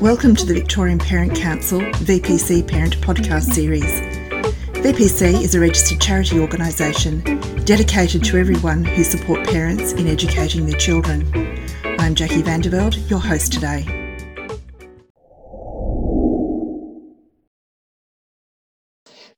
Welcome to the Victorian Parent Council VPC Parent Podcast Series. VPC is a registered charity organisation dedicated to everyone who support parents in educating their children. I'm Jackie Vanderveld, your host today.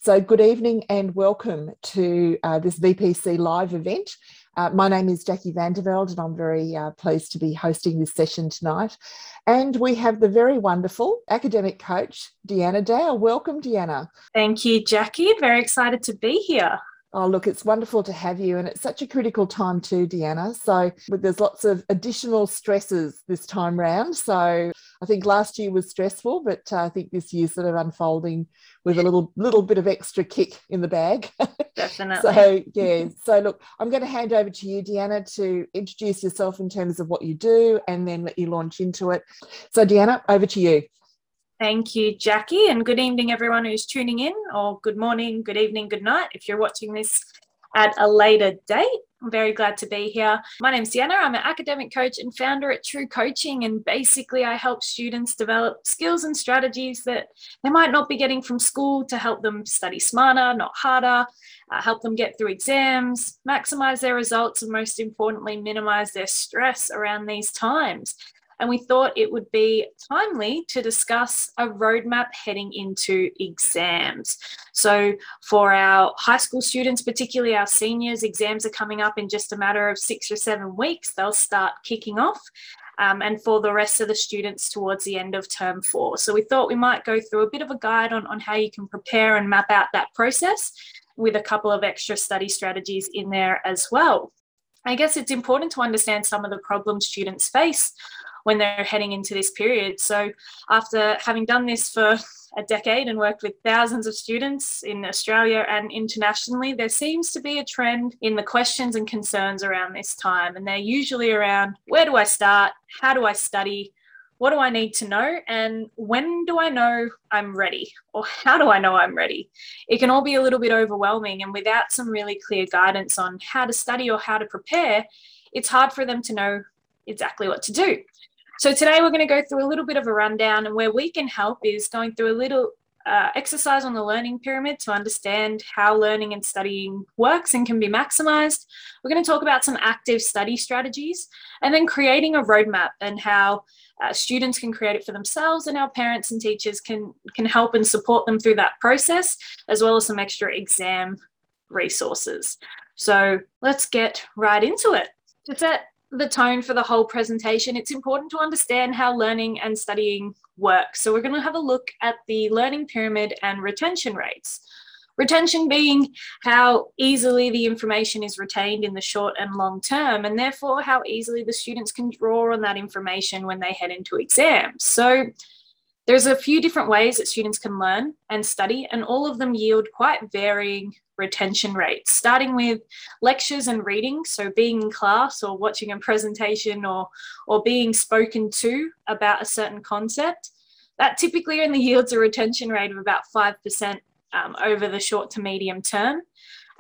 So, good evening and welcome to uh, this VPC live event. Uh, my name is Jackie Vanderveld, and I'm very uh, pleased to be hosting this session tonight. And we have the very wonderful academic coach, Deanna Dale. Welcome, Deanna. Thank you, Jackie. Very excited to be here. Oh, look, it's wonderful to have you. And it's such a critical time too, Deanna. So there's lots of additional stresses this time round. So I think last year was stressful, but uh, I think this year's sort of unfolding with a little little bit of extra kick in the bag. Definitely. so yeah. So look, I'm going to hand over to you, Deanna, to introduce yourself in terms of what you do and then let you launch into it. So Deanna, over to you. Thank you, Jackie, and good evening, everyone who's tuning in, or good morning, good evening, good night, if you're watching this at a later date. I'm very glad to be here. My name's Deanna. I'm an academic coach and founder at True Coaching. And basically, I help students develop skills and strategies that they might not be getting from school to help them study smarter, not harder, uh, help them get through exams, maximize their results, and most importantly, minimize their stress around these times and we thought it would be timely to discuss a roadmap heading into exams. So, for our high school students, particularly our seniors, exams are coming up in just a matter of six or seven weeks. They'll start kicking off. Um, and for the rest of the students towards the end of term four. So we thought we might go through a bit of a guide on, on how you can prepare and map out that process with a couple of extra study strategies in there as well. I guess it's important to understand some of the problems students face when they're heading into this period. So, after having done this for a decade and worked with thousands of students in Australia and internationally, there seems to be a trend in the questions and concerns around this time. And they're usually around where do I start? How do I study? What do I need to know? And when do I know I'm ready? Or how do I know I'm ready? It can all be a little bit overwhelming. And without some really clear guidance on how to study or how to prepare, it's hard for them to know exactly what to do. So today we're going to go through a little bit of a rundown and where we can help is going through a little uh, exercise on the learning pyramid to understand how learning and studying works and can be maximized. We're going to talk about some active study strategies and then creating a roadmap and how uh, students can create it for themselves and our parents and teachers can, can help and support them through that process, as well as some extra exam resources. So let's get right into it. To the tone for the whole presentation, it's important to understand how learning and studying work. So we're going to have a look at the learning pyramid and retention rates. Retention being how easily the information is retained in the short and long term, and therefore how easily the students can draw on that information when they head into exams. So there's a few different ways that students can learn and study, and all of them yield quite varying retention rates, starting with lectures and reading. So, being in class or watching a presentation or, or being spoken to about a certain concept, that typically only yields a retention rate of about 5% um, over the short to medium term.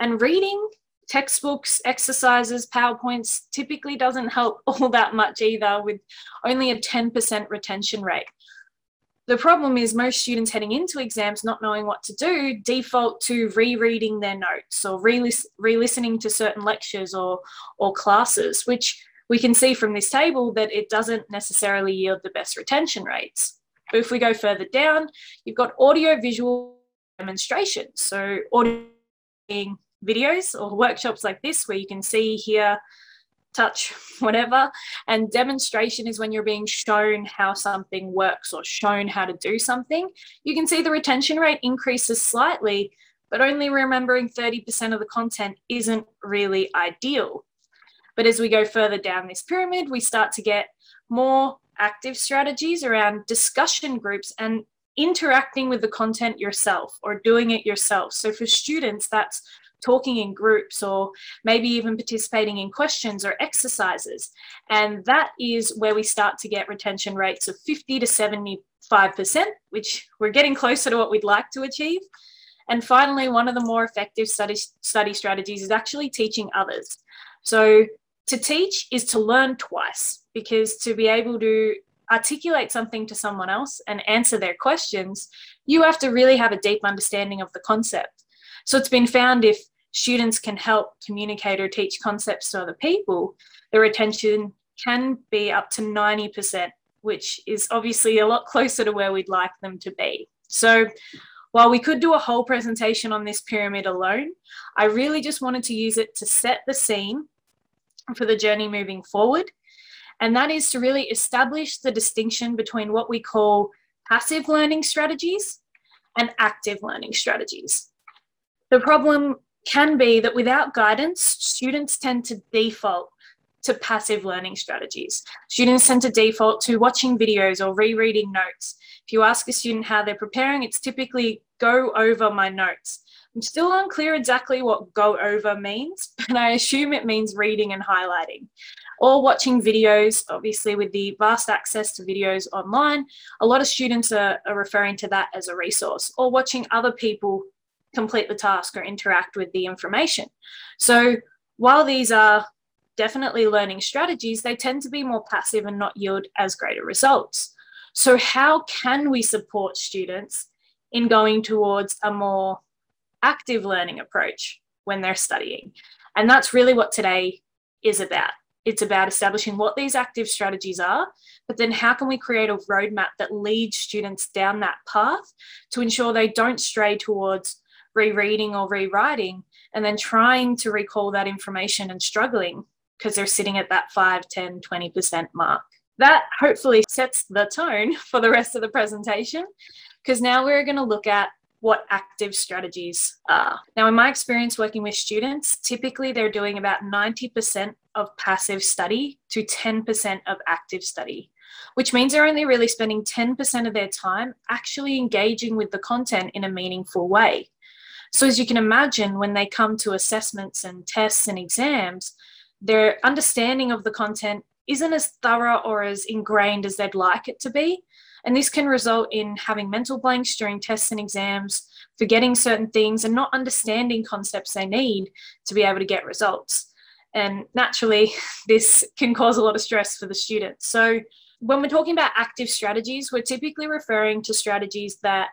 And reading, textbooks, exercises, PowerPoints typically doesn't help all that much either, with only a 10% retention rate. The problem is most students heading into exams not knowing what to do default to rereading their notes or re-listening to certain lectures or, or classes, which we can see from this table that it doesn't necessarily yield the best retention rates. But if we go further down, you've got audio visual demonstrations. So audio videos or workshops like this where you can see here touch, whatever. And demonstration is when you're being shown how something works or shown how to do something. You can see the retention rate increases slightly, but only remembering 30% of the content isn't really ideal. But as we go further down this pyramid, we start to get more active strategies around discussion groups and interacting with the content yourself or doing it yourself. So for students, that's talking in groups or maybe even participating in questions or exercises. And that is where we start to get retention rates of 50 to 75%, which we're getting closer to what we'd like to achieve. And finally, one of the more effective study, study strategies is actually teaching others. So to teach is to learn twice because to be able to articulate something to someone else and answer their questions, you have to really have a deep understanding of the concept. So it's been found if students can help communicate or teach concepts to other people, the retention can be up to 90%, which is obviously a lot closer to where we'd like them to be. So while we could do a whole presentation on this pyramid alone, I really just wanted to use it to set the scene for the journey moving forward. And that is to really establish the distinction between what we call passive learning strategies and active learning strategies. The problem can be that without guidance, students tend to default to passive learning strategies. Students tend to default to watching videos or rereading notes. If you ask a student how they're preparing, it's typically go over my notes. I'm still unclear exactly what go over means, but I assume it means reading and highlighting. Or watching videos, obviously, with the vast access to videos online, a lot of students are, are referring to that as a resource, or watching other people complete the task or interact with the information. So while these are definitely learning strategies, they tend to be more passive and not yield as greater results. So, how can we support students in going towards a more active learning approach when they're studying? And that's really what today is about. It's about establishing what these active strategies are, but then how can we create a roadmap that leads students down that path to ensure they don't stray towards rereading or rewriting and then trying to recall that information and struggling because they're sitting at that 5, 10, 20% mark. That hopefully sets the tone for the rest of the presentation because now we're going to look at what active strategies are. Now, in my experience working with students, typically they're doing about 90% of passive study to 10% of active study, which means they're only really spending 10% of their time actually engaging with the content in a meaningful way. So, as you can imagine, when they come to assessments and tests and exams, their understanding of the content isn't as thorough or as ingrained as they'd like it to be. And this can result in having mental blanks during tests and exams, forgetting certain things, and not understanding concepts they need to be able to get results. And naturally, this can cause a lot of stress for the students. So, when we're talking about active strategies, we're typically referring to strategies that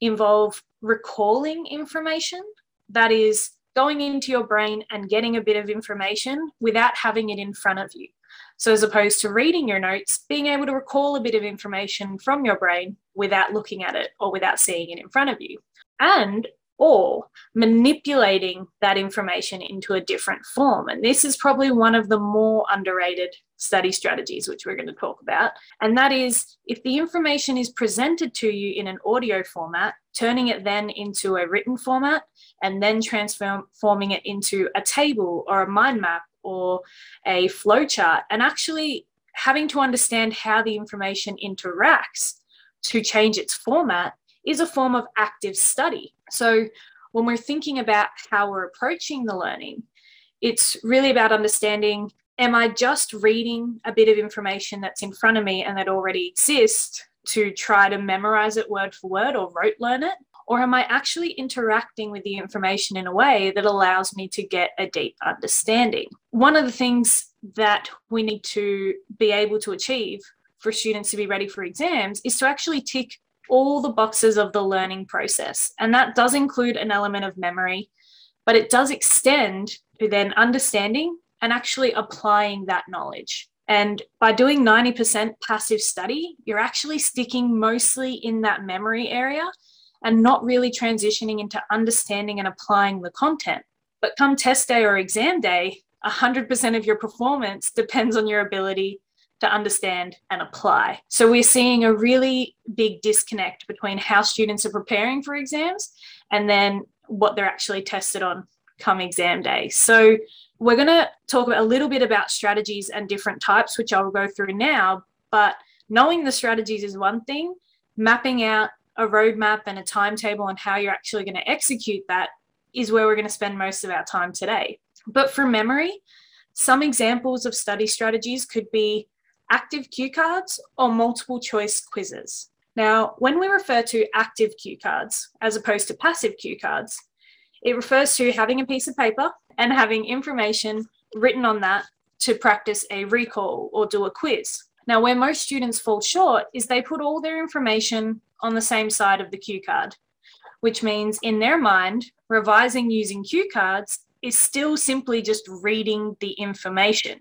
involve recalling information. That is, going into your brain and getting a bit of information without having it in front of you. So, as opposed to reading your notes, being able to recall a bit of information from your brain without looking at it or without seeing it in front of you. And or manipulating that information into a different form. And this is probably one of the more underrated study strategies, which we're going to talk about. And that is if the information is presented to you in an audio format, turning it then into a written format, and then transforming it into a table or a mind map or a flowchart, and actually having to understand how the information interacts to change its format is a form of active study. So when we're thinking about how we're approaching the learning, it's really about understanding am I just reading a bit of information that's in front of me and that already exists to try to memorize it word for word or rote learn it? Or am I actually interacting with the information in a way that allows me to get a deep understanding? One of the things that we need to be able to achieve for students to be ready for exams is to actually tick all the boxes of the learning process. And that does include an element of memory, but it does extend to then understanding and actually applying that knowledge. And by doing 90% passive study, you're actually sticking mostly in that memory area and not really transitioning into understanding and applying the content. But come test day or exam day, 100% of your performance depends on your ability to understand and apply. So we're seeing a really big disconnect between how students are preparing for exams and then what they're actually tested on come exam day. So we're going to talk a little bit about strategies and different types, which I'll go through now. But knowing the strategies is one thing, mapping out a roadmap and a timetable on how you're actually going to execute that is where we're going to spend most of our time today. But for memory, some examples of study strategies could be active cue cards or multiple choice quizzes. Now, when we refer to active cue cards as opposed to passive cue cards, it refers to having a piece of paper and having information written on that to practice a recall or do a quiz. Now, where most students fall short is they put all their information on the same side of the cue card, which means in their mind, revising using cue cards is still simply just reading the information.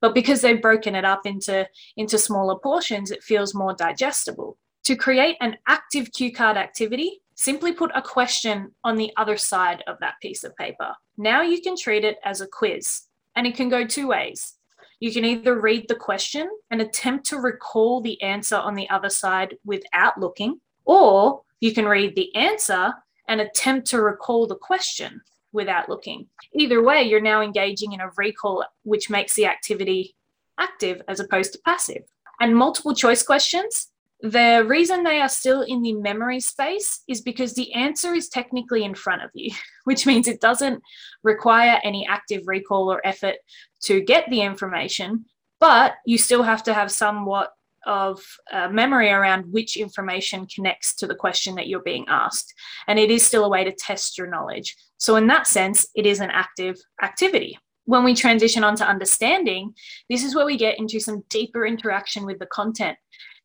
But because they've broken it up into, into smaller portions, it feels more digestible. To create an active cue card activity, simply put a question on the other side of that piece of paper. Now you can treat it as a quiz, and it can go two ways. You can either read the question and attempt to recall the answer on the other side without looking, or you can read the answer and attempt to recall the question without looking. Either way, you're now engaging in a recall, which makes the activity active as opposed to passive. And multiple choice questions, the reason they are still in the memory space is because the answer is technically in front of you, which means it doesn't require any active recall or effort to get the information, but you still have to have somewhat of uh, memory around which information connects to the question that you're being asked. And it is still a way to test your knowledge. So, in that sense, it is an active activity. When we transition on to understanding, this is where we get into some deeper interaction with the content.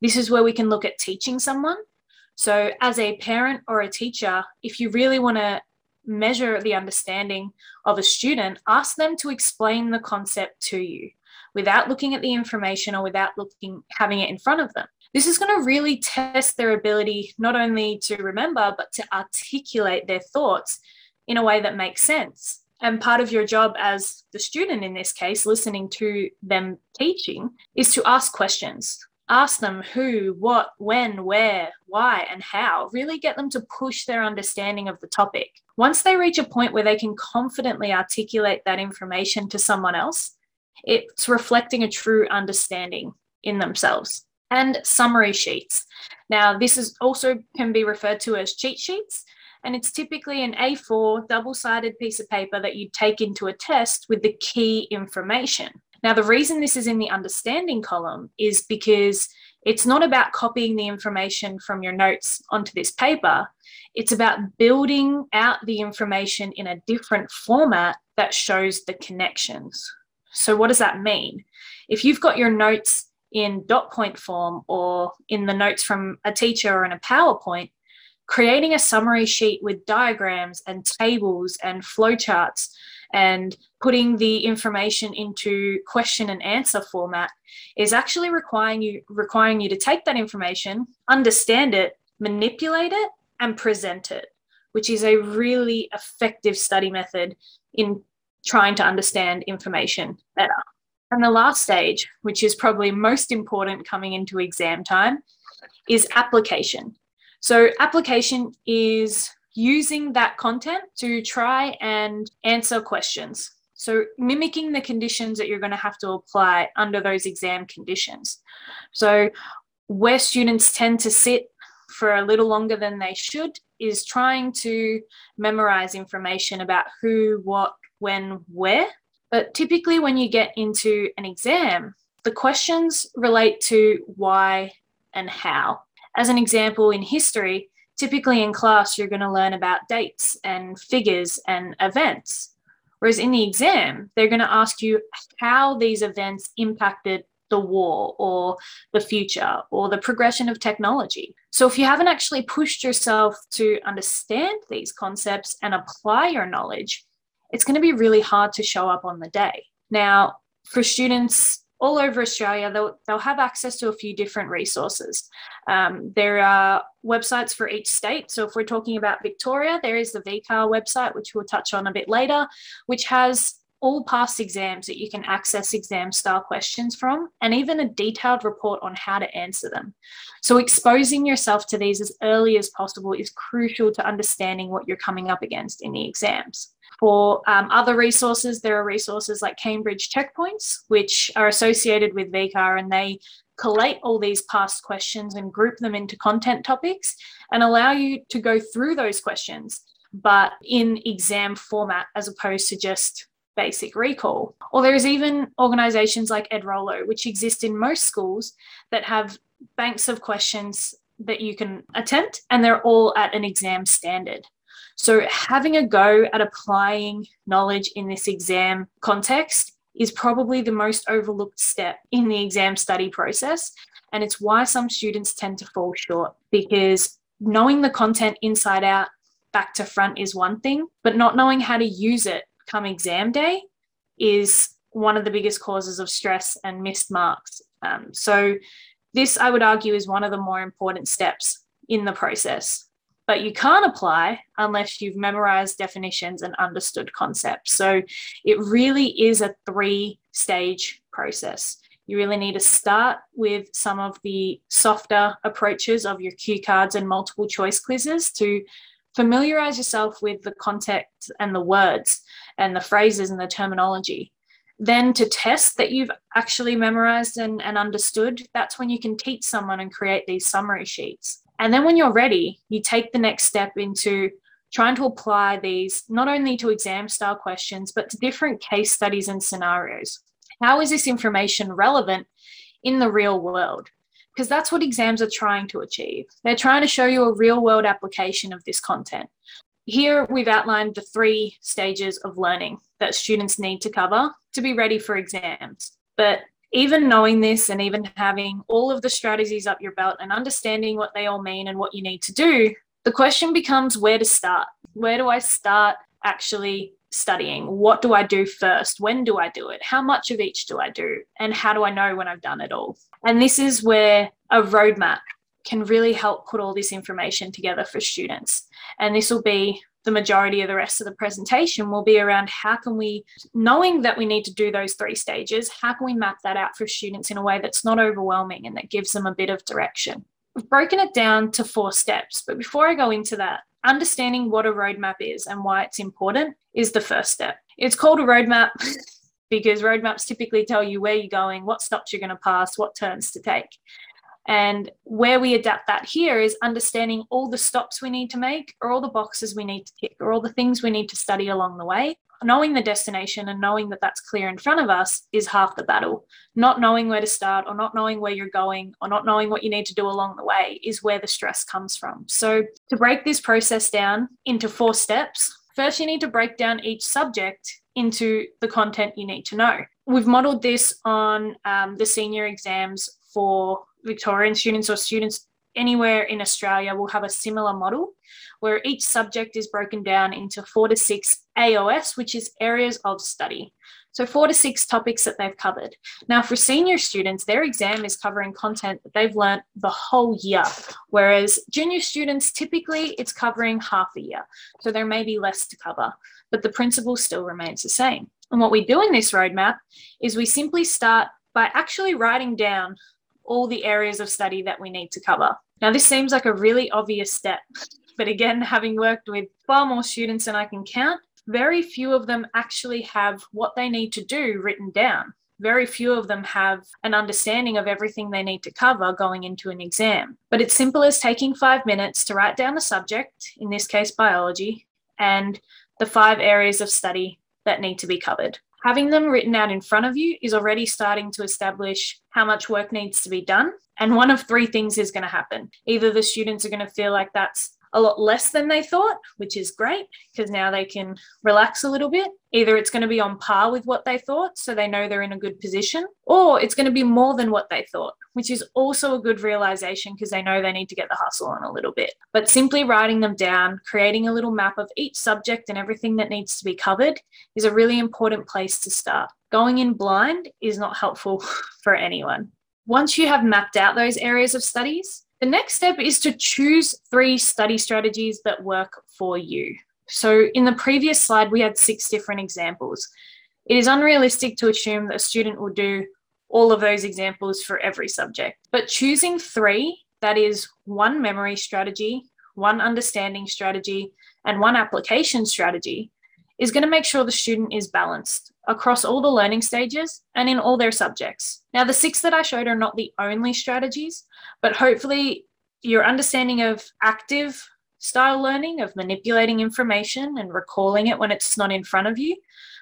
This is where we can look at teaching someone. So, as a parent or a teacher, if you really want to measure the understanding of a student, ask them to explain the concept to you without looking at the information or without looking having it in front of them. This is going to really test their ability not only to remember but to articulate their thoughts in a way that makes sense. And part of your job as the student in this case, listening to them teaching, is to ask questions. Ask them who, what, when, where, why, and how. Really get them to push their understanding of the topic. Once they reach a point where they can confidently articulate that information to someone else, it's reflecting a true understanding in themselves. And summary sheets. Now, this is also can be referred to as cheat sheets, and it's typically an A4 double sided piece of paper that you take into a test with the key information. Now, the reason this is in the understanding column is because it's not about copying the information from your notes onto this paper. It's about building out the information in a different format that shows the connections. So, what does that mean? If you've got your notes in dot point form or in the notes from a teacher or in a PowerPoint, creating a summary sheet with diagrams and tables and flowcharts and putting the information into question and answer format is actually requiring you requiring you to take that information, understand it, manipulate it, and present it, which is a really effective study method in trying to understand information better. And the last stage, which is probably most important coming into exam time, is application. So, application is using that content to try and answer questions. So, mimicking the conditions that you're going to have to apply under those exam conditions. So, where students tend to sit for a little longer than they should is trying to memorize information about who, what, when, where. But typically, when you get into an exam, the questions relate to why and how. As an example, in history, typically in class, you're going to learn about dates and figures and events. Whereas in the exam, they're going to ask you how these events impacted the war or the future or the progression of technology. So, if you haven't actually pushed yourself to understand these concepts and apply your knowledge, it's going to be really hard to show up on the day. Now, for students all over Australia, they'll, they'll have access to a few different resources. Um, there are websites for each state. So, if we're talking about Victoria, there is the VCAA website, which we'll touch on a bit later, which has all past exams that you can access exam style questions from, and even a detailed report on how to answer them. So, exposing yourself to these as early as possible is crucial to understanding what you're coming up against in the exams. For um, other resources, there are resources like Cambridge Checkpoints, which are associated with VCAA and they collate all these past questions and group them into content topics and allow you to go through those questions, but in exam format as opposed to just basic recall. Or there's even organizations like Edrolo, which exist in most schools that have banks of questions that you can attempt, and they're all at an exam standard. So, having a go at applying knowledge in this exam context is probably the most overlooked step in the exam study process. And it's why some students tend to fall short because knowing the content inside out, back to front is one thing, but not knowing how to use it come exam day is one of the biggest causes of stress and missed marks. Um, so, this I would argue is one of the more important steps in the process. But you can't apply unless you've memorized definitions and understood concepts. So, it really is a three stage process. You really need to start with some of the softer approaches of your cue cards and multiple choice quizzes to familiarize yourself with the context and the words and the phrases and the terminology. Then to test that you've actually memorized and, and understood, that's when you can teach someone and create these summary sheets. And then when you're ready, you take the next step into trying to apply these not only to exam style questions, but to different case studies and scenarios. How is this information relevant in the real world? Because that's what exams are trying to achieve. They're trying to show you a real world application of this content. Here, we've outlined the three stages of learning that students need to cover to be ready for exams. But even knowing this and even having all of the strategies up your belt and understanding what they all mean and what you need to do, the question becomes where to start. Where do I start actually studying? What do I do first? When do I do it? How much of each do I do? And how do I know when I've done it all? And this is where a roadmap can really help put all this information together for students. And this will be the majority of the rest of the presentation will be around how can we, knowing that we need to do those three stages, how can we map that out for students in a way that's not overwhelming and that gives them a bit of direction? We've broken it down to four steps, but before I go into that, understanding what a roadmap is and why it's important is the first step. It's called a roadmap because roadmaps typically tell you where you're going, what stops you're going to pass, what turns to take. And where we adapt that here is understanding all the stops we need to make, or all the boxes we need to tick, or all the things we need to study along the way. Knowing the destination and knowing that that's clear in front of us is half the battle. Not knowing where to start, or not knowing where you're going, or not knowing what you need to do along the way is where the stress comes from. So, to break this process down into four steps, first you need to break down each subject into the content you need to know. We've modeled this on um, the senior exams for Victorian students or students anywhere in Australia will have a similar model where each subject is broken down into four to six AOS, which is areas of study. So, four to six topics that they've covered. Now, for senior students, their exam is covering content that they've learnt the whole year, whereas junior students typically it's covering half a year. So, there may be less to cover, but the principle still remains the same. And what we do in this roadmap is we simply start by actually writing down all the areas of study that we need to cover. Now, this seems like a really obvious step, but again, having worked with far more students than I can count, very few of them actually have what they need to do written down. Very few of them have an understanding of everything they need to cover going into an exam. But it's simple as taking five minutes to write down the subject, in this case, biology, and the five areas of study that need to be covered having them written out in front of you is already starting to establish how much work needs to be done. And one of three things is going to happen. Either the students are going to feel like that's a lot less than they thought, which is great because now they can relax a little bit. Either it's going to be on par with what they thought, so they know they're in a good position, or it's going to be more than what they thought, which is also a good realization because they know they need to get the hustle on a little bit. But simply writing them down, creating a little map of each subject and everything that needs to be covered is a really important place to start. Going in blind is not helpful for anyone. Once you have mapped out those areas of studies, the next step is to choose three study strategies that work for you. So, in the previous slide, we had six different examples. It is unrealistic to assume that a student will do all of those examples for every subject, but choosing three that is, one memory strategy, one understanding strategy, and one application strategy is going to make sure the student is balanced across all the learning stages and in all their subjects. Now, the six that I showed are not the only strategies, but hopefully your understanding of active style learning, of manipulating information and recalling it when it's not in front of you,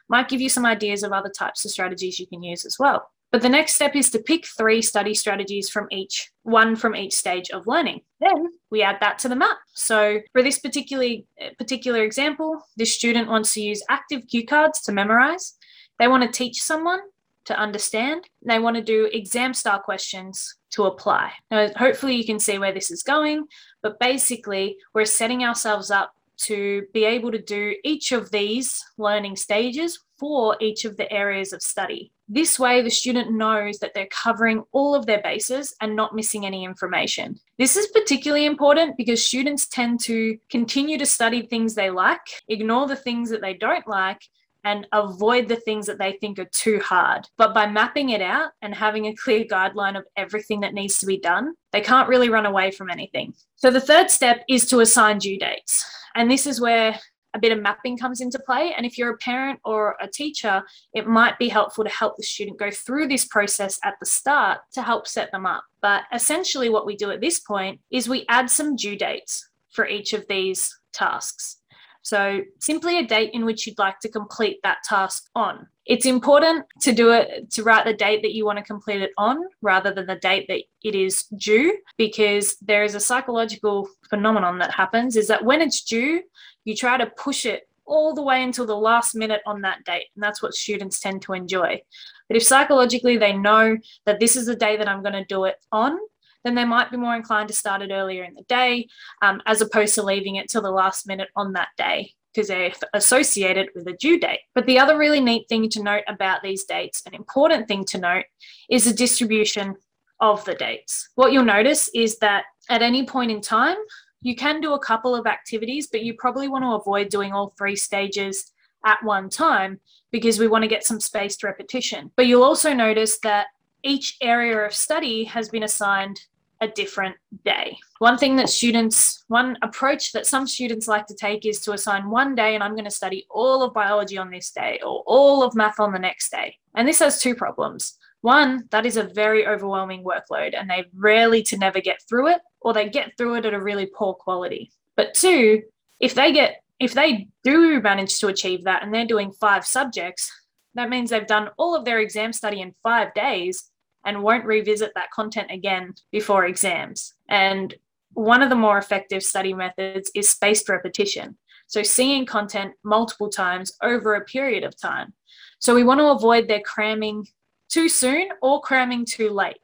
might give you some ideas of other types of strategies you can use as well. But the next step is to pick three study strategies from each, one from each stage of learning. Then we add that to the map. So for this particular, eh, particular example, this student wants to use active cue cards to memorize. They want to teach someone to understand. They want to do exam style questions to apply. Now, hopefully, you can see where this is going, but basically, we're setting ourselves up to be able to do each of these learning stages for each of the areas of study. This way, the student knows that they're covering all of their bases and not missing any information. This is particularly important because students tend to continue to study things they like, ignore the things that they don't like, and avoid the things that they think are too hard. But by mapping it out and having a clear guideline of everything that needs to be done, they can't really run away from anything. So the third step is to assign due dates. And this is where a bit of mapping comes into play. And if you're a parent or a teacher, it might be helpful to help the student go through this process at the start to help set them up. But essentially, what we do at this point is we add some due dates for each of these tasks. So, simply a date in which you'd like to complete that task on. It's important to do it to write the date that you want to complete it on rather than the date that it is due because there is a psychological phenomenon that happens is that when it's due, you try to push it all the way until the last minute on that date. And that's what students tend to enjoy. But if psychologically they know that this is the day that I'm going to do it on, then they might be more inclined to start it earlier in the day um, as opposed to leaving it till the last minute on that day because they're associated with a due date. But the other really neat thing to note about these dates, an important thing to note, is the distribution of the dates. What you'll notice is that at any point in time, you can do a couple of activities, but you probably want to avoid doing all three stages at one time because we want to get some spaced repetition. But you'll also notice that each area of study has been assigned a different day. One thing that students, one approach that some students like to take is to assign one day and I'm going to study all of biology on this day or all of math on the next day. And this has two problems. One, that is a very overwhelming workload and they rarely to never get through it or they get through it at a really poor quality. But two, if they get if they do manage to achieve that and they're doing five subjects, that means they've done all of their exam study in 5 days and won't revisit that content again before exams. And one of the more effective study methods is spaced repetition. So, seeing content multiple times over a period of time. So, we want to avoid their cramming too soon or cramming too late.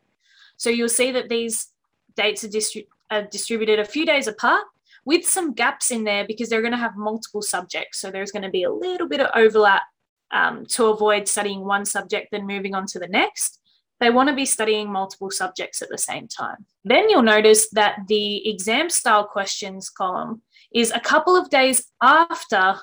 So, you'll see that these dates are, distri- are distributed a few days apart with some gaps in there because they're going to have multiple subjects. So, there's going to be a little bit of overlap um, to avoid studying one subject, then moving on to the next they want to be studying multiple subjects at the same time. Then you'll notice that the exam style questions column is a couple of days after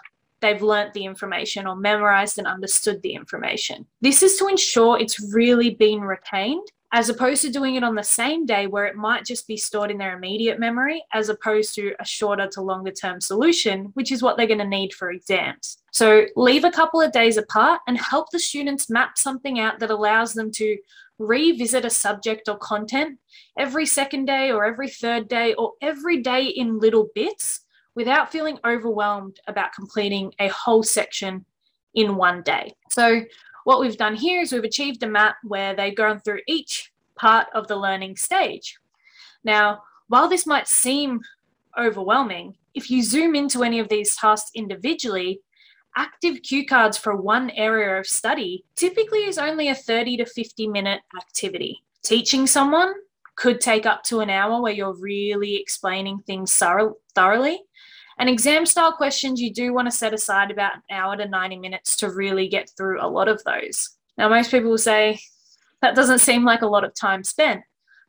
they've learnt the information or memorized and understood the information. This is to ensure it's really been retained as opposed to doing it on the same day where it might just be stored in their immediate memory, as opposed to a shorter to longer term solution, which is what they're going to need for exams. So leave a couple of days apart and help the students map something out that allows them to revisit a subject or content every second day or every third day or every day in little bits without feeling overwhelmed about completing a whole section in one day. So, what we've done here is we've achieved a map where they've gone through each part of the learning stage. Now, while this might seem overwhelming, if you zoom into any of these tasks individually, active cue cards for one area of study typically is only a 30 to 50 minute activity. Teaching someone could take up to an hour where you're really explaining things thoroughly. And exam style questions, you do want to set aside about an hour to 90 minutes to really get through a lot of those. Now, most people will say that doesn't seem like a lot of time spent,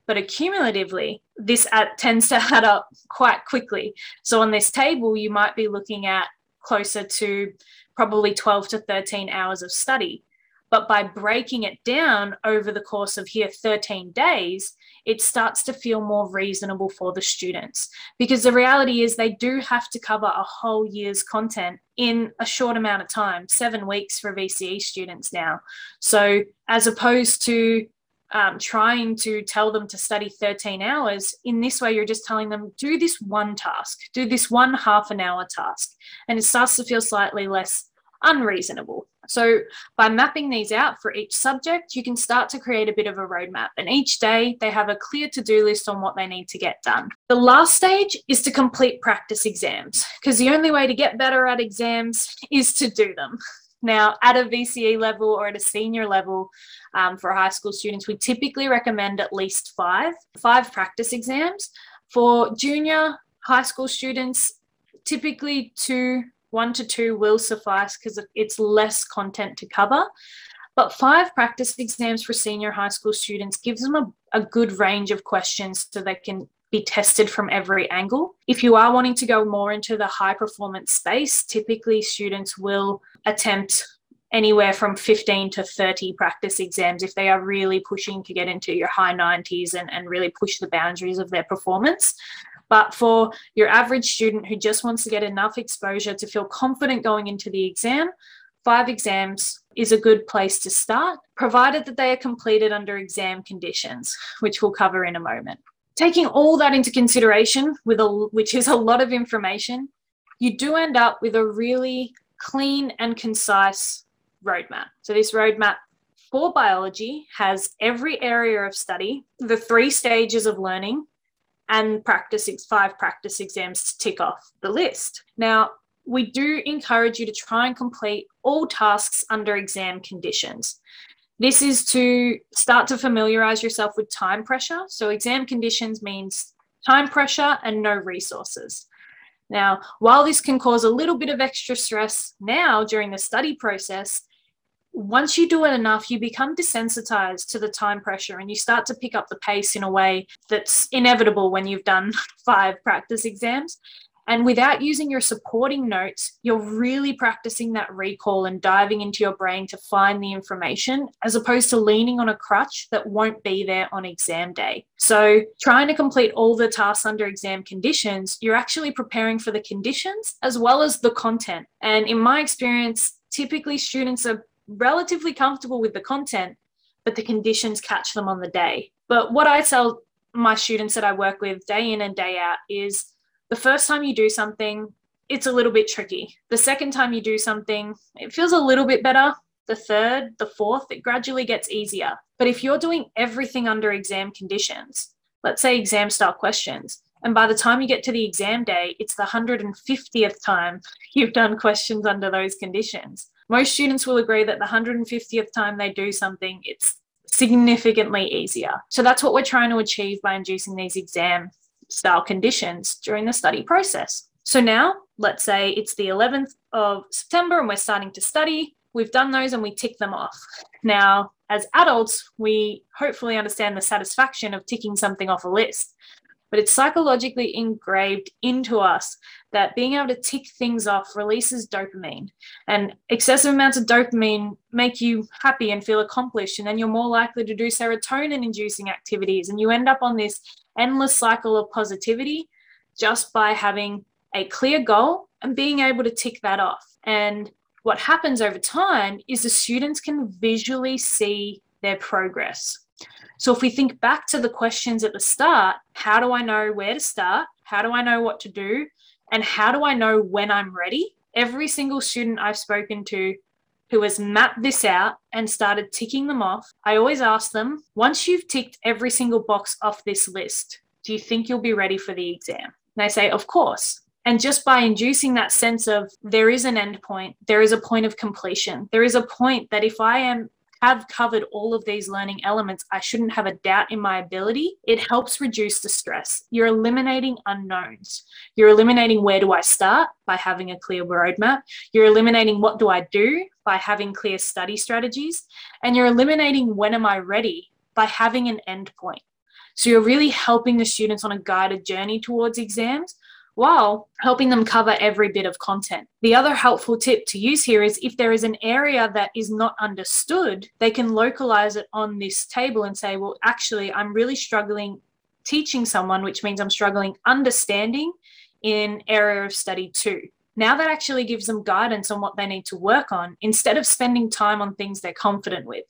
but accumulatively, this tends to add up quite quickly. So, on this table, you might be looking at closer to probably 12 to 13 hours of study. But by breaking it down over the course of here 13 days, it starts to feel more reasonable for the students. Because the reality is, they do have to cover a whole year's content in a short amount of time, seven weeks for VCE students now. So, as opposed to um, trying to tell them to study 13 hours. In this way, you're just telling them, do this one task, do this one half an hour task. And it starts to feel slightly less unreasonable. So, by mapping these out for each subject, you can start to create a bit of a roadmap. And each day, they have a clear to do list on what they need to get done. The last stage is to complete practice exams, because the only way to get better at exams is to do them. Now, at a VCE level or at a senior level um, for high school students, we typically recommend at least five, five practice exams. For junior high school students, typically two, one to two will suffice because it's less content to cover. But five practice exams for senior high school students gives them a, a good range of questions so they can be tested from every angle. If you are wanting to go more into the high performance space, typically students will attempt anywhere from 15 to 30 practice exams if they are really pushing to get into your high 90s and, and really push the boundaries of their performance. But for your average student who just wants to get enough exposure to feel confident going into the exam, five exams is a good place to start, provided that they are completed under exam conditions, which we'll cover in a moment. Taking all that into consideration, with a, which is a lot of information, you do end up with a really clean and concise roadmap. So, this roadmap for biology has every area of study, the three stages of learning, and practice five practice exams to tick off the list. Now, we do encourage you to try and complete all tasks under exam conditions. This is to start to familiarize yourself with time pressure. So, exam conditions means time pressure and no resources. Now, while this can cause a little bit of extra stress now during the study process, once you do it enough, you become desensitized to the time pressure and you start to pick up the pace in a way that's inevitable when you've done five practice exams. And without using your supporting notes, you're really practicing that recall and diving into your brain to find the information, as opposed to leaning on a crutch that won't be there on exam day. So, trying to complete all the tasks under exam conditions, you're actually preparing for the conditions as well as the content. And in my experience, typically students are relatively comfortable with the content, but the conditions catch them on the day. But what I tell my students that I work with day in and day out is the first time you do something, it's a little bit tricky. The second time you do something, it feels a little bit better. The third, the fourth, it gradually gets easier. But if you're doing everything under exam conditions, let's say exam style questions, and by the time you get to the exam day, it's the 150th time you've done questions under those conditions. Most students will agree that the 150th time they do something, it's significantly easier. So that's what we're trying to achieve by inducing these exam style conditions during the study process. So now, let's say it's the 11th of September and we're starting to study. We've done those and we tick them off. Now, as adults, we hopefully understand the satisfaction of ticking something off a list but it's psychologically engraved into us that being able to tick things off releases dopamine. And excessive amounts of dopamine make you happy and feel accomplished and then you're more likely to do serotonin inducing activities and you end up on this endless cycle of positivity just by having a clear goal and being able to tick that off. And what happens over time is the students can visually see their progress so if we think back to the questions at the start, how do I know where to start? How do I know what to do? And how do I know when I'm ready? Every single student I've spoken to who has mapped this out and started ticking them off, I always ask them, once you've ticked every single box off this list, do you think you'll be ready for the exam? And they say, of course. And just by inducing that sense of there is an end point, there is a point of completion, there is a point that if I am have covered all of these learning elements, I shouldn't have a doubt in my ability. It helps reduce the stress. You're eliminating unknowns. You're eliminating where do I start by having a clear roadmap. You're eliminating what do I do by having clear study strategies. And you're eliminating when am I ready by having an end point. So you're really helping the students on a guided journey towards exams while helping them cover every bit of content. The other helpful tip to use here is if there is an area that is not understood, they can localize it on this table and say, well, actually, I'm really struggling teaching someone, which means I'm struggling understanding in area of study two. Now that actually gives them guidance on what they need to work on instead of spending time on things they're confident with.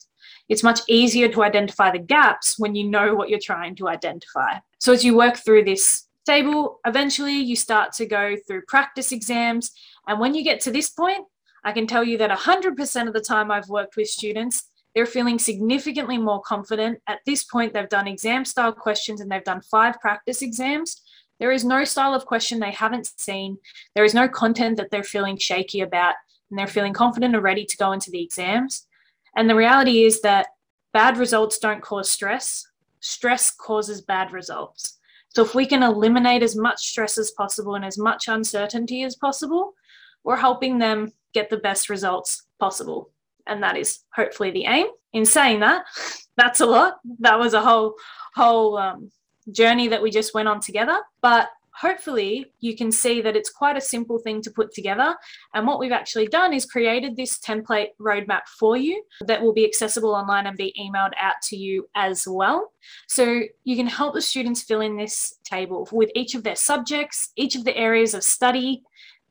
It's much easier to identify the gaps when you know what you're trying to identify. So, as you work through this table. Eventually, you start to go through practice exams. And when you get to this point, I can tell you that 100% of the time I've worked with students, they're feeling significantly more confident. At this point, they've done exam style questions and they've done five practice exams. There is no style of question they haven't seen. There is no content that they're feeling shaky about. and they're feeling confident and ready to go into the exams. And the reality is that bad results don't cause stress, stress causes bad results. So if we can eliminate as much stress as possible and as much uncertainty as possible, we're helping them get the best results possible. And that is hopefully the aim. In saying that, that's a lot. That was a whole whole um, journey that we just went on together. But hopefully you can see that it's quite a simple thing to put together. And what we've actually done is created this template roadmap for you that will be accessible online and be emailed out to you as well. So you can help the students fill in this table with each of their subjects, each of the areas of study,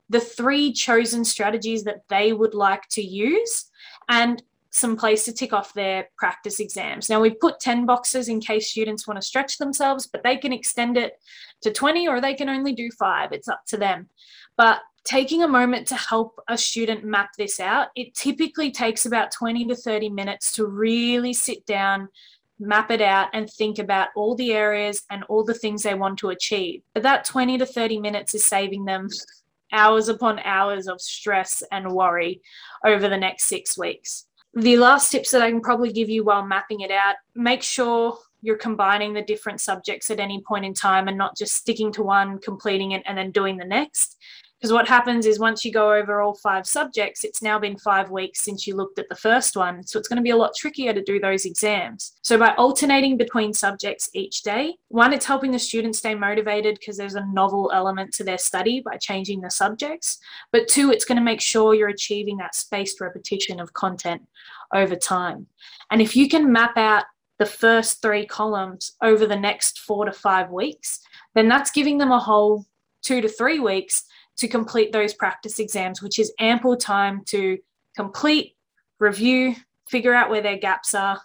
the three chosen strategies that they would like to use, and some place to tick off their practice exams. Now, we've put 10 boxes in case students want to stretch themselves, but they can extend it to 20 or they can only do five. It's up to them. But taking a moment to help a student map this out, it typically takes about 20 to 30 minutes to really sit down, map it out, and think about all the areas and all the things they want to achieve. But that 20 to 30 minutes is saving them hours upon hours of stress and worry over the next six weeks the last tips that I can probably give you while mapping it out make sure you're combining the different subjects at any point in time and not just sticking to one, completing it, and then doing the next. Because what happens is once you go over all five subjects, it's now been five weeks since you looked at the first one. So it's going to be a lot trickier to do those exams. So by alternating between subjects each day, one, it's helping the students stay motivated because there's a novel element to their study by changing the subjects. But two, it's going to make sure you're achieving that spaced repetition of content over time. And if you can map out the first three columns over the next four to five weeks, then that's giving them a whole two to three weeks to complete those practice exams, which is ample time to complete, review, figure out where their gaps are,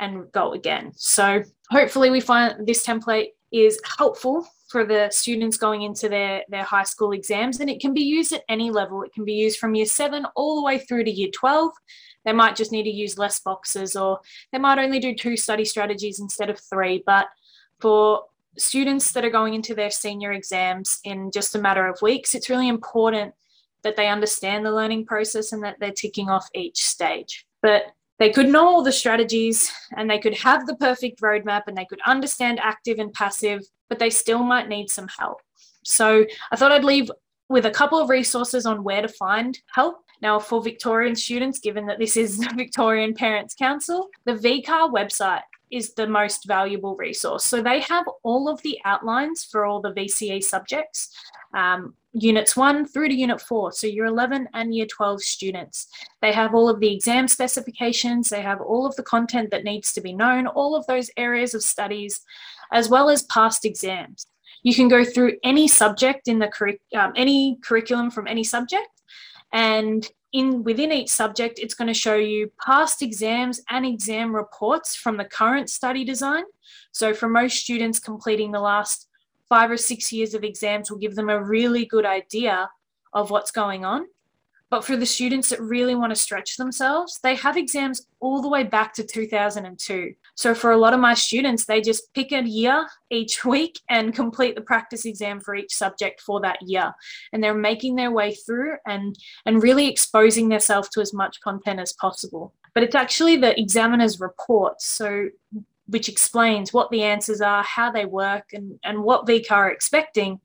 and go again. So hopefully we find this template is helpful for the students going into their, their high school exams and it can be used at any level. It can be used from year seven all the way through to year 12. They might just need to use less boxes or they might only do two study strategies instead of three. But for students that are going into their senior exams in just a matter of weeks, it's really important that they understand the learning process and that they're ticking off each stage. But they could know all the strategies and they could have the perfect roadmap and they could understand active and passive, but they still might need some help. So I thought I'd leave with a couple of resources on where to find help. Now, for Victorian students, given that this is the Victorian Parents Council, the VCAA website is the most valuable resource. So they have all of the outlines for all the VCE subjects, um, units one through to unit four. So year 11 and year 12 students. They have all of the exam specifications, they have all of the content that needs to be known, all of those areas of studies, as well as past exams. You can go through any subject in the um, any curriculum from any subject and in within each subject, it's going to show you past exams and exam reports from the current study design. So for most students completing the last five or six years of exams will give them a really good idea of what's going on. But for the students that really want to stretch themselves, they have exams all the way back to 2002. So for a lot of my students, they just pick a year each week and complete the practice exam for each subject for that year. And they're making their way through and, and really exposing themselves to as much content as possible. But it's actually the examiner's report. So which explains what the answers are, how they work, and, and what VCAA are expecting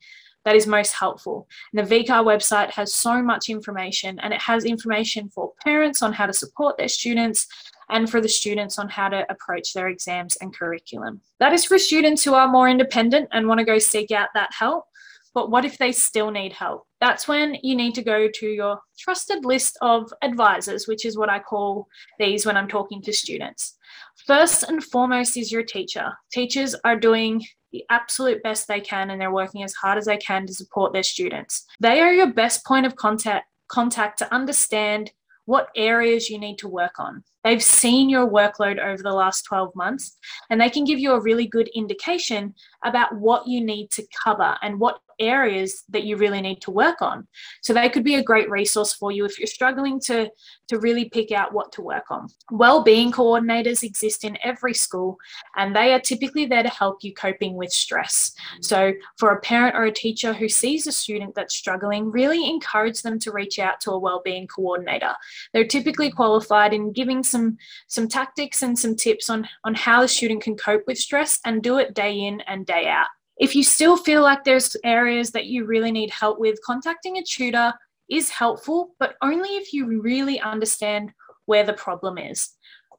that is most helpful. And the VCAA website has so much information and it has information for parents on how to support their students and for the students on how to approach their exams and curriculum. That is for students who are more independent and want to go seek out that help. But what if they still need help? That's when you need to go to your trusted list of advisors, which is what I call these when I'm talking to students. First and foremost is your teacher. Teachers are doing the absolute best they can and they're working as hard as they can to support their students. They are your best point of contact contact to understand what areas you need to work on. They've seen your workload over the last 12 months and they can give you a really good indication about what you need to cover and what areas that you really need to work on. So they could be a great resource for you if you're struggling to, to really pick out what to work on. Well-being coordinators exist in every school and they are typically there to help you coping with stress. So for a parent or a teacher who sees a student that's struggling, really encourage them to reach out to a well-being coordinator. They're typically qualified in giving some, some tactics and some tips on, on how the student can cope with stress and do it day in and day out. If you still feel like there's areas that you really need help with, contacting a tutor is helpful, but only if you really understand where the problem is.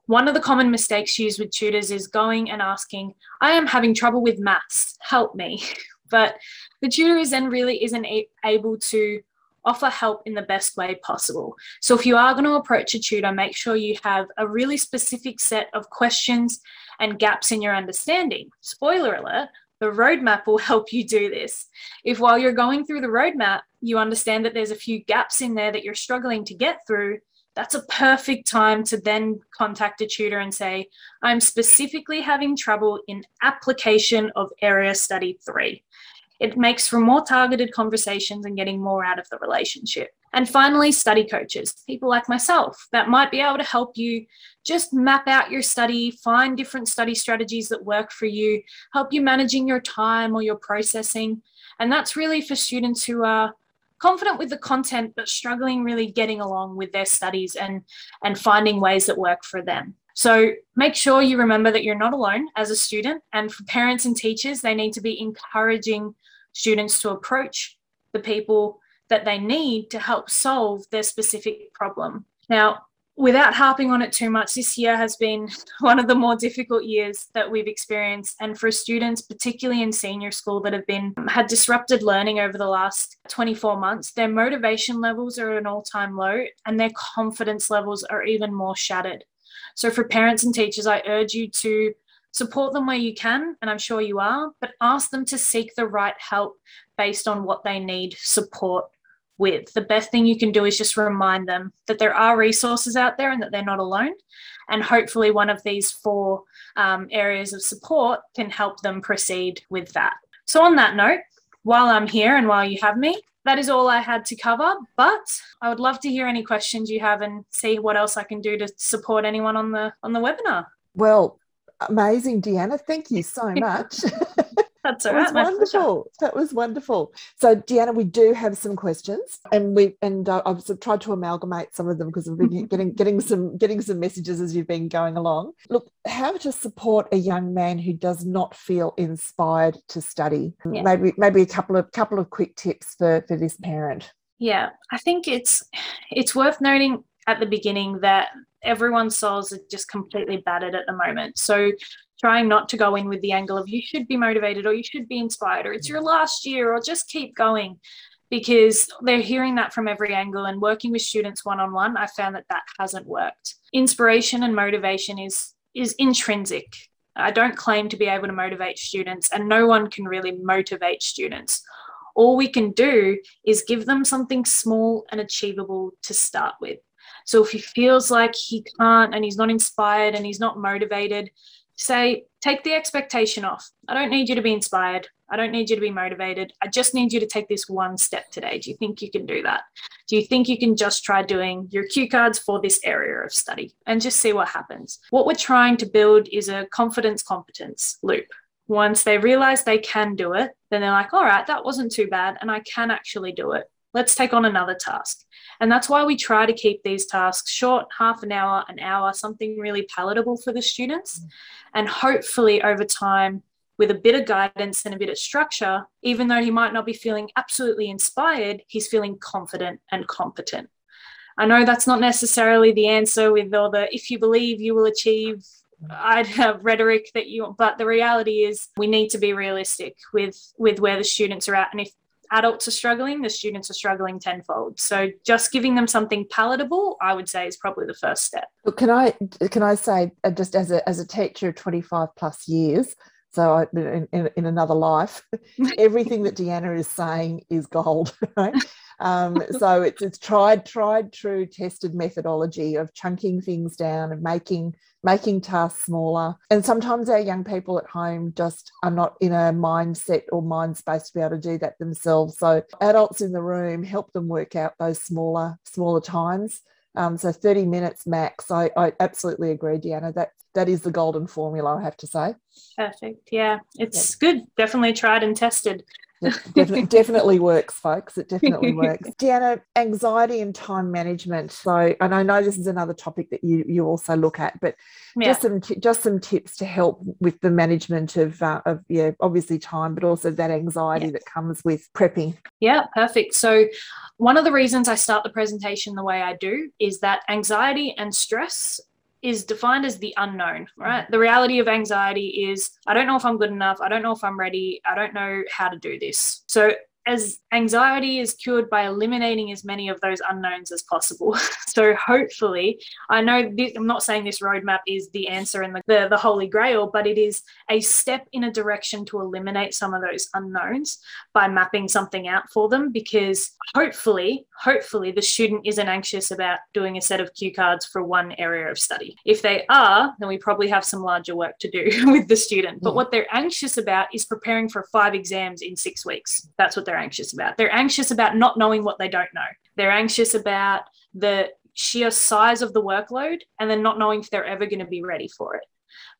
One of the common mistakes used with tutors is going and asking, I am having trouble with maths, help me. But the tutor is then really isn't able to offer help in the best way possible. So if you are going to approach a tutor, make sure you have a really specific set of questions and gaps in your understanding. Spoiler alert, the roadmap will help you do this. If while you're going through the roadmap, you understand that there's a few gaps in there that you're struggling to get through, that's a perfect time to then contact a tutor and say, I'm specifically having trouble in application of area study three. It makes for more targeted conversations and getting more out of the relationship. And finally, study coaches, people like myself that might be able to help you just map out your study, find different study strategies that work for you, help you managing your time or your processing. And that's really for students who are confident with the content but struggling really getting along with their studies and and finding ways that work for them. So make sure you remember that you're not alone as a student and for parents and teachers they need to be encouraging students to approach the people that they need to help solve their specific problem. Now, without harping on it too much, this year has been one of the more difficult years that we've experienced. And for students, particularly in senior school, that have been had disrupted learning over the last 24 months, their motivation levels are at an all-time low and their confidence levels are even more shattered. So for parents and teachers, I urge you to support them where you can, and I'm sure you are, but ask them to seek the right help based on what they need support with. The best thing you can do is just remind them that there are resources out there and that they're not alone. And hopefully, one of these four um, areas of support can help them proceed with that. So, on that note, while I'm here and while you have me, that is all I had to cover. But I would love to hear any questions you have and see what else I can do to support anyone on the on the webinar. Well, amazing, Deanna. Thank you so much. That's all right. wonderful. That was wonderful. So, Deanna, we do have some questions, and we and uh, I've tried to amalgamate some of them because we've been getting getting some getting some messages as you've been going along. Look, how to support a young man who does not feel inspired to study? Yeah. Maybe maybe a couple of couple of quick tips for for this parent. Yeah, I think it's it's worth noting at the beginning that everyone's souls are just completely battered at the moment. So trying not to go in with the angle of you should be motivated or you should be inspired or it's your last year or just keep going. Because they're hearing that from every angle and working with students one on one i found that that hasn't worked. Inspiration and motivation is is intrinsic. I don't claim to be able to motivate students and no one can really motivate students. All we can do is give them something small and achievable to start with. So if he feels like he can't and he's not inspired and he's not motivated say, take the expectation off. I don't need you to be inspired. I don't need you to be motivated. I just need you to take this one step today. Do you think you can do that? Do you think you can just try doing your cue cards for this area of study and just see what happens? What we're trying to build is a confidence competence loop. Once they realize they can do it, then they're like, all right, that wasn't too bad. And I can actually do it. Let's take on another task. And that's why we try to keep these tasks short, half an hour, an hour, something really palatable for the students. Mm. And hopefully, over time, with a bit of guidance and a bit of structure, even though he might not be feeling absolutely inspired, he's feeling confident and competent. I know that's not necessarily the answer with all the if you believe you will achieve I'd have rhetoric that you but the reality is we need to be realistic with with where the students are at and if adults are struggling, the students are struggling tenfold. So just giving them something palatable, I would say, is probably the first step. But can I can I say uh, just as a as a teacher of twenty five plus years, so in, in, in another life, everything that Deanna is saying is gold. Right? Um, so it's it's tried, tried, true, tested methodology of chunking things down and making making tasks smaller. And sometimes our young people at home just are not in a mindset or mind space to be able to do that themselves. So adults in the room help them work out those smaller, smaller times. Um, so 30 minutes max. I, I absolutely agree, Deanna. That that is the golden formula, I have to say. Perfect. Yeah, it's yeah. good. Definitely tried and tested definitely, definitely works, folks. It definitely works. Deanna, anxiety and time management. So, and I know this is another topic that you you also look at, but yeah. just some just some tips to help with the management of uh, of yeah, obviously time, but also that anxiety yeah. that comes with prepping. Yeah, perfect. So, one of the reasons I start the presentation the way I do is that anxiety and stress is defined as the unknown, right? Mm-hmm. The reality of anxiety is I don't know if I'm good enough. I don't know if I'm ready. I don't know how to do this. So as anxiety is cured by eliminating as many of those unknowns as possible. so hopefully, I know this, I'm not saying this roadmap is the answer and the, the, the holy grail, but it is a step in a direction to eliminate some of those unknowns by mapping something out for them. Because hopefully, hopefully the student isn't anxious about doing a set of cue cards for one area of study. If they are, then we probably have some larger work to do with the student. But hmm. what they're anxious about is preparing for five exams in six weeks. That's what they're they're anxious about. They're anxious about not knowing what they don't know. They're anxious about the sheer size of the workload and then not knowing if they're ever going to be ready for it.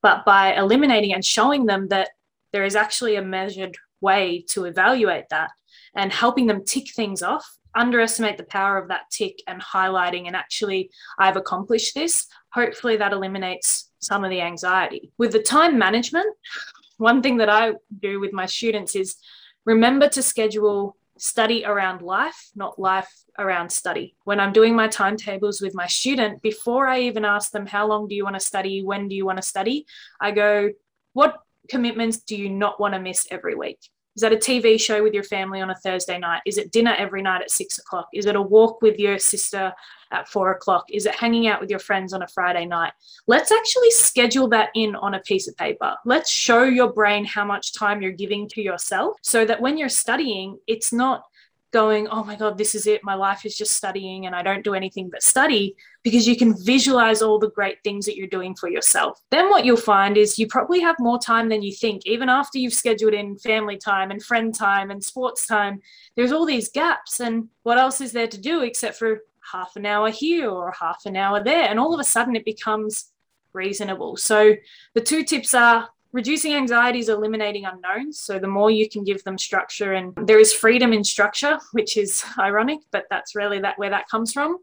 But by eliminating and showing them that there is actually a measured way to evaluate that and helping them tick things off, underestimate the power of that tick and highlighting and actually, I've accomplished this, hopefully that eliminates some of the anxiety. With the time management, one thing that I do with my students is Remember to schedule study around life, not life around study. When I'm doing my timetables with my student, before I even ask them, How long do you want to study? When do you want to study? I go, What commitments do you not want to miss every week? Is that a TV show with your family on a Thursday night? Is it dinner every night at six o'clock? Is it a walk with your sister at four o'clock? Is it hanging out with your friends on a Friday night? Let's actually schedule that in on a piece of paper. Let's show your brain how much time you're giving to yourself so that when you're studying, it's not going, oh my God, this is it. My life is just studying and I don't do anything but study because you can visualize all the great things that you're doing for yourself. Then what you'll find is you probably have more time than you think, even after you've scheduled in family time and friend time and sports time. There's all these gaps. And what else is there to do except for half an hour here or half an hour there? And all of a sudden it becomes reasonable. So the two tips are reducing anxiety is eliminating unknowns. So the more you can give them structure, and there is freedom in structure, which is ironic, but that's really that where that comes from.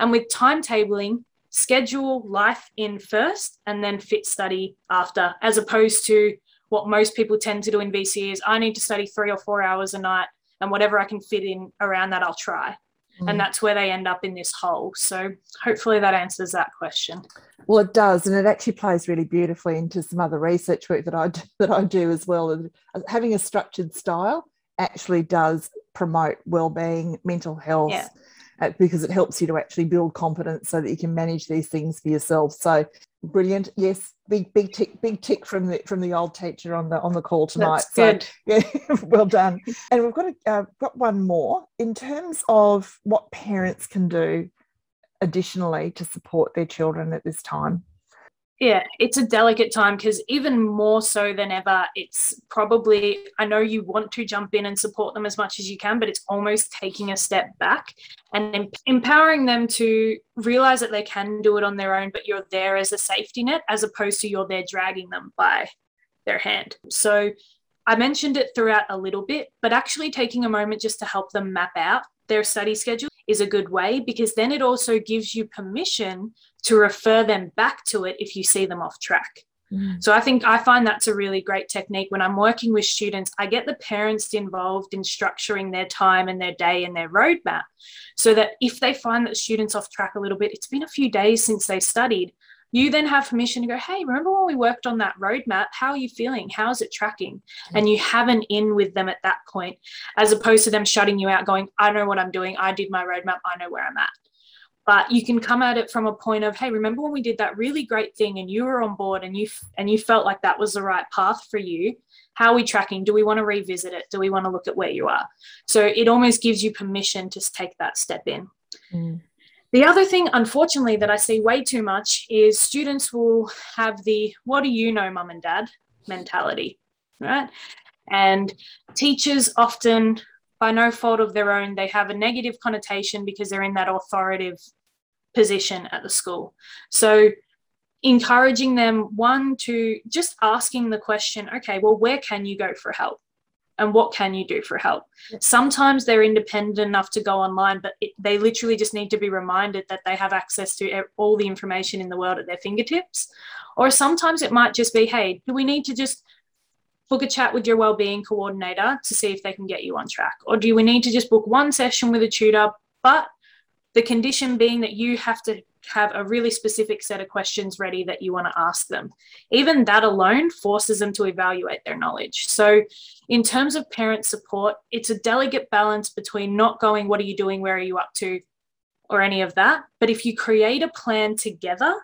And with timetabling, schedule life in first and then fit study after, as opposed to what most people tend to do in VC is I need to study three or four hours a night and whatever I can fit in around that, I'll try. Mm. And that's where they end up in this hole. So hopefully that answers that question. Well, it does, and it actually plays really beautifully into some other research work that I do, that I do as well. And Having a structured style actually does promote well-being, mental health. Yeah. Uh, because it helps you to actually build confidence so that you can manage these things for yourself. So brilliant. Yes, big big tick big tick from the from the old teacher on the on the call tonight. That's so good. yeah, well done. And we've got a, uh, got one more in terms of what parents can do additionally to support their children at this time? Yeah, it's a delicate time because even more so than ever, it's probably, I know you want to jump in and support them as much as you can, but it's almost taking a step back and empowering them to realize that they can do it on their own, but you're there as a safety net as opposed to you're there dragging them by their hand. So I mentioned it throughout a little bit, but actually taking a moment just to help them map out their study schedule is a good way because then it also gives you permission to refer them back to it if you see them off track. Mm. So I think I find that's a really great technique when I'm working with students. I get the parents involved in structuring their time and their day and their roadmap so that if they find that students off track a little bit, it's been a few days since they studied, you then have permission to go, hey, remember when we worked on that roadmap? How are you feeling? How's it tracking? And you have an in with them at that point, as opposed to them shutting you out, going, I know what I'm doing. I did my roadmap. I know where I'm at. But you can come at it from a point of hey remember when we did that really great thing and you were on board and you and you felt like that was the right path for you? How are we tracking? Do we want to revisit it? Do we want to look at where you are? So it almost gives you permission to take that step in. Mm. the other thing unfortunately that i see way too much is students will have the what do you know mum and dad mentality right? And teachers often by no fault of their own, they have a negative connotation because they're in that authoritative position at the school. So, encouraging them, one, to just asking the question, okay, well, where can you go for help? And what can you do for help? Sometimes they're independent enough to go online, but it, they literally just need to be reminded that they have access to all the information in the world at their fingertips. Or sometimes it might just be, hey, do we need to just book a chat with your wellbeing coordinator to see if they can get you on track? Or do we need to just book one session with a tutor, but the condition being that you have to have a really specific set of questions ready that you want to ask them. Even that alone forces them to evaluate their knowledge. So, in terms of parent support, it's a delicate balance between not going, What are you doing? Where are you up to? or any of that. But if you create a plan together,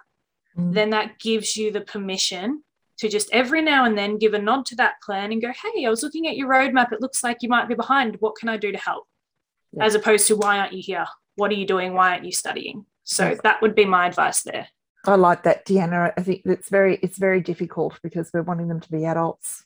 mm. then that gives you the permission to just every now and then give a nod to that plan and go, hey, I was looking at your roadmap. It looks like you might be behind. What can I do to help? Yeah. As opposed to, why aren't you here? What are you doing? Why aren't you studying? So yes. that would be my advice there. I like that, Deanna. I think it's very it's very difficult because we're wanting them to be adults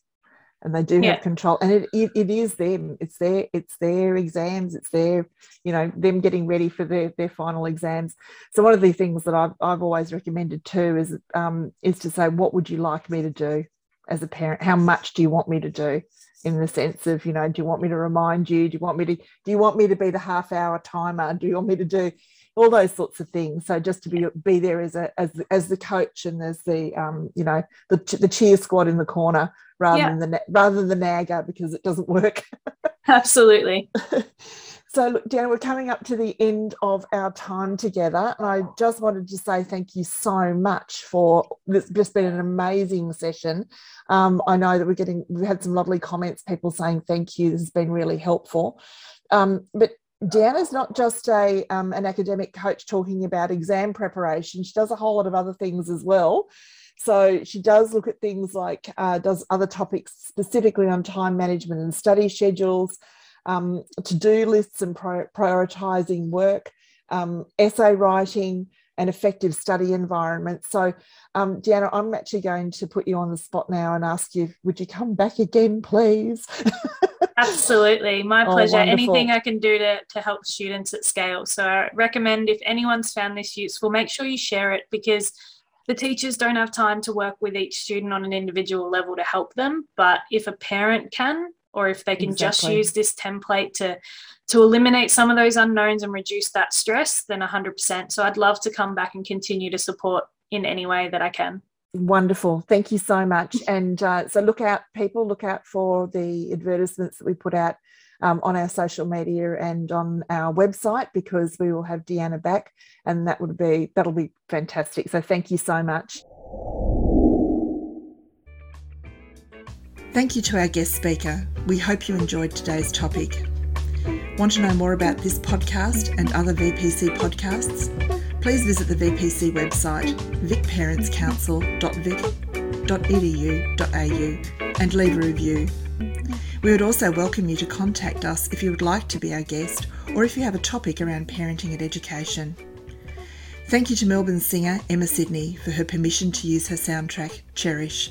and they do yeah. have control and it, it, it is them it's their it's their exams it's their you know them getting ready for their, their final exams so one of the things that I've, I've always recommended too is um, is to say what would you like me to do as a parent how much do you want me to do in the sense of you know do you want me to remind you do you want me to do you want me to be the half hour timer do you want me to do all those sorts of things. So just to be be there as a as as the coach and as the um you know the the cheer squad in the corner rather yeah. than the rather than the nagger because it doesn't work. Absolutely. So, look, we're coming up to the end of our time together. And I just wanted to say thank you so much for this just been an amazing session. Um, I know that we're getting, we've had some lovely comments, people saying thank you. This has been really helpful. Um, but Deanna's not just a um, an academic coach talking about exam preparation. She does a whole lot of other things as well. So she does look at things like uh, does other topics specifically on time management and study schedules, um, to-do lists and pri- prioritizing work, um, essay writing, and effective study environment. So, um, Deanna, I'm actually going to put you on the spot now and ask you, would you come back again, please? Absolutely. My oh, pleasure. Oh, Anything I can do to, to help students at scale. So I recommend if anyone's found this useful, make sure you share it because the teachers don't have time to work with each student on an individual level to help them. But if a parent can, or if they can exactly. just use this template to to eliminate some of those unknowns and reduce that stress, then 100%. So I'd love to come back and continue to support in any way that I can. Wonderful. Thank you so much. And uh, so look out, people, look out for the advertisements that we put out um, on our social media and on our website because we will have Deanna back and that would be that'll be fantastic. So thank you so much. Thank you to our guest speaker. We hope you enjoyed today's topic. Want to know more about this podcast and other VPC podcasts? please visit the VPC website vicparentscouncil.vic.edu.au and leave a review. We would also welcome you to contact us if you would like to be our guest or if you have a topic around parenting and education. Thank you to Melbourne singer Emma Sydney for her permission to use her soundtrack, Cherish.